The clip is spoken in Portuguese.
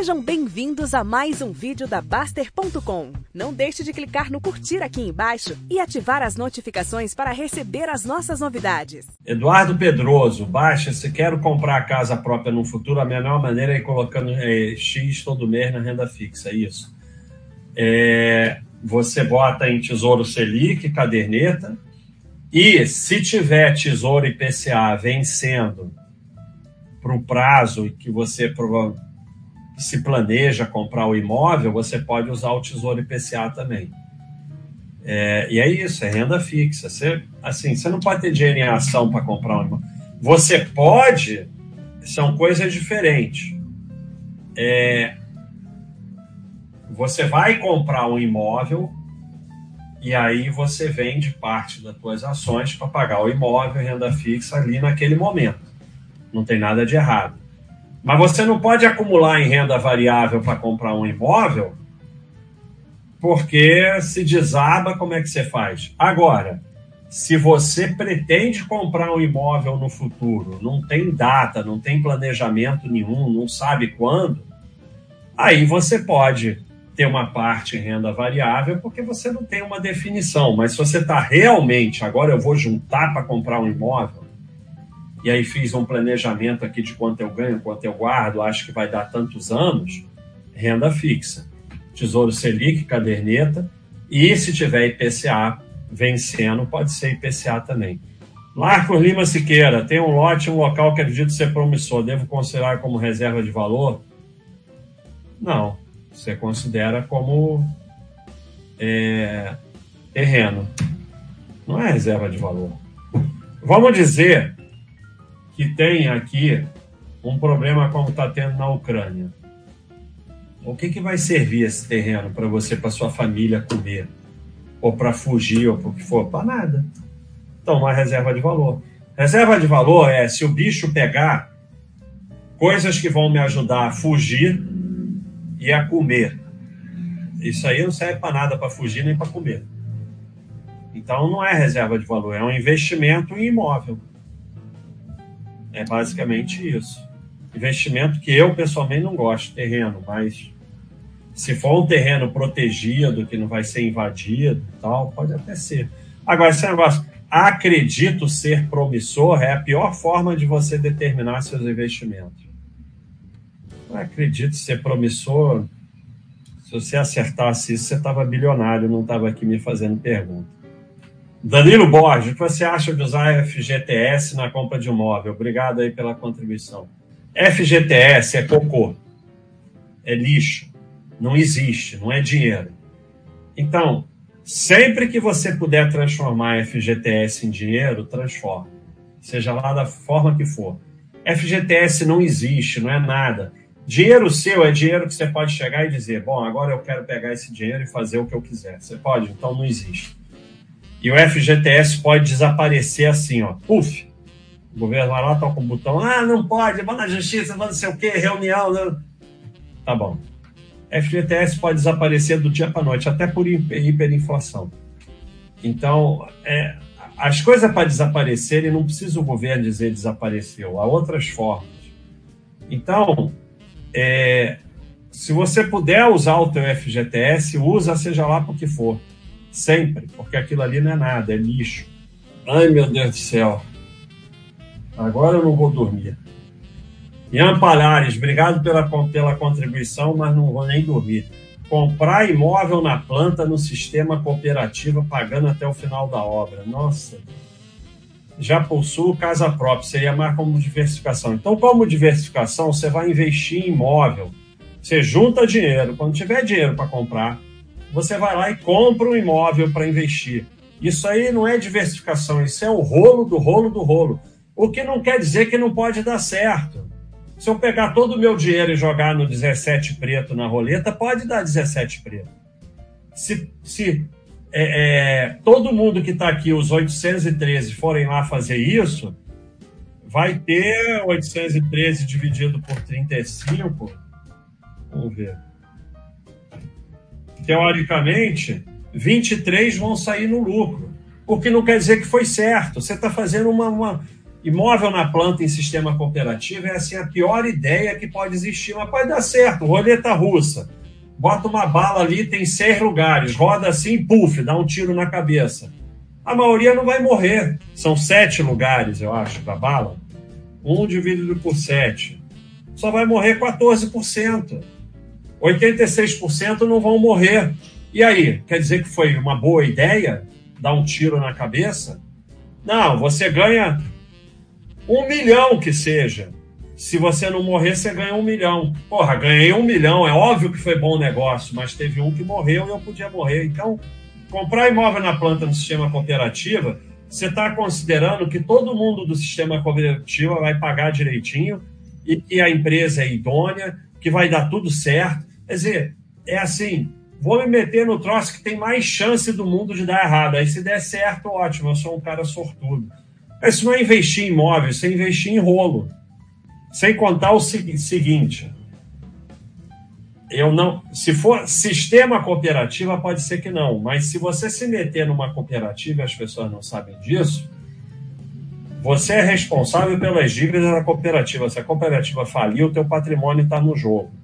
Sejam bem-vindos a mais um vídeo da Baster.com. Não deixe de clicar no curtir aqui embaixo e ativar as notificações para receber as nossas novidades. Eduardo Pedroso, baixa, se quero comprar casa própria no futuro, a melhor maneira é ir colocando é, X todo mês na renda fixa, é isso. É, você bota em Tesouro Selic, caderneta, e se tiver Tesouro IPCA vencendo para o prazo que você provavelmente se planeja comprar o imóvel, você pode usar o Tesouro IPCA também. É, e é isso, é renda fixa. Você, assim, você não pode ter dinheiro em ação para comprar um imóvel. Você pode, são coisas diferentes. É, você vai comprar um imóvel e aí você vende parte das suas ações para pagar o imóvel, renda fixa ali naquele momento. Não tem nada de errado. Mas você não pode acumular em renda variável para comprar um imóvel, porque se desaba, como é que você faz? Agora, se você pretende comprar um imóvel no futuro, não tem data, não tem planejamento nenhum, não sabe quando, aí você pode ter uma parte em renda variável, porque você não tem uma definição. Mas se você está realmente, agora eu vou juntar para comprar um imóvel, e aí fiz um planejamento aqui de quanto eu ganho, quanto eu guardo, acho que vai dar tantos anos, renda fixa. Tesouro Selic, caderneta, e se tiver IPCA vencendo, pode ser IPCA também. Marcos Lima Siqueira, tem um lote, um local que acredito ser promissor, devo considerar como reserva de valor? Não, você considera como é, terreno, não é reserva de valor. Vamos dizer que tem aqui um problema como está tendo na Ucrânia. O que, que vai servir esse terreno para você, para sua família comer? Ou para fugir, ou para o que for? Para nada. Então, uma reserva de valor. Reserva de valor é se o bicho pegar coisas que vão me ajudar a fugir e a comer. Isso aí não serve para nada, para fugir nem para comer. Então, não é reserva de valor, é um investimento em imóvel. É basicamente isso. Investimento que eu pessoalmente não gosto, terreno, mas se for um terreno protegido, que não vai ser invadido tal, pode até ser. Agora, esse negócio, acredito ser promissor, é a pior forma de você determinar seus investimentos. Eu acredito ser promissor. Se você acertasse isso, você estava bilionário, não estava aqui me fazendo pergunta. Danilo Borges, o que você acha de usar FGTS na compra de um móvel? Obrigado aí pela contribuição. FGTS é cocô, é lixo, não existe, não é dinheiro. Então, sempre que você puder transformar FGTS em dinheiro, transforme, seja lá da forma que for. FGTS não existe, não é nada. Dinheiro seu é dinheiro que você pode chegar e dizer: bom, agora eu quero pegar esse dinheiro e fazer o que eu quiser. Você pode? Então não existe. E o FGTS pode desaparecer assim, ó. Puf! O governo vai lá, toca o botão. Ah, não pode, vai na justiça, vai não sei o quê, reunião. Não. Tá bom. FGTS pode desaparecer do dia para noite, até por hiperinflação. Então, é, as coisas para desaparecerem não precisa o governo dizer desapareceu, há outras formas. Então, é, se você puder usar o teu FGTS, usa seja lá por que for. Sempre, porque aquilo ali não é nada, é lixo. Ai, meu Deus do céu. Agora eu não vou dormir. Ian Palhares, obrigado pela, pela contribuição, mas não vou nem dormir. Comprar imóvel na planta no sistema cooperativo, pagando até o final da obra. Nossa. Já possuo casa própria, seria mais como diversificação. Então, como diversificação, você vai investir em imóvel. Você junta dinheiro. Quando tiver dinheiro para comprar, você vai lá e compra um imóvel para investir. Isso aí não é diversificação, isso é o rolo do rolo do rolo. O que não quer dizer que não pode dar certo. Se eu pegar todo o meu dinheiro e jogar no 17 preto na roleta, pode dar 17 preto. Se, se é, é, todo mundo que está aqui, os 813, forem lá fazer isso, vai ter 813 dividido por 35. Vamos ver teoricamente, 23 vão sair no lucro. O que não quer dizer que foi certo. Você está fazendo uma, uma, Imóvel na planta em sistema cooperativo é assim a pior ideia que pode existir, mas pode dar certo. Roleta russa. Bota uma bala ali, tem seis lugares, roda assim, puf, dá um tiro na cabeça. A maioria não vai morrer. São sete lugares, eu acho, para bala. Um dividido por sete. Só vai morrer 14%. 86% não vão morrer. E aí, quer dizer que foi uma boa ideia dar um tiro na cabeça? Não, você ganha um milhão que seja. Se você não morrer, você ganha um milhão. Porra, ganhei um milhão. É óbvio que foi bom negócio, mas teve um que morreu e eu podia morrer. Então, comprar imóvel na planta no sistema cooperativa, você está considerando que todo mundo do sistema cooperativo vai pagar direitinho e que a empresa é idônea, que vai dar tudo certo. Quer dizer, é assim, vou me meter no troço que tem mais chance do mundo de dar errado. Aí se der certo, ótimo, eu sou um cara sortudo. Isso não é investir em imóvel, isso é investir em rolo. Sem contar o seguinte: eu não, se for sistema cooperativa, pode ser que não, mas se você se meter numa cooperativa as pessoas não sabem disso, você é responsável pelas dívidas da cooperativa. Se a cooperativa falir, o teu patrimônio está no jogo.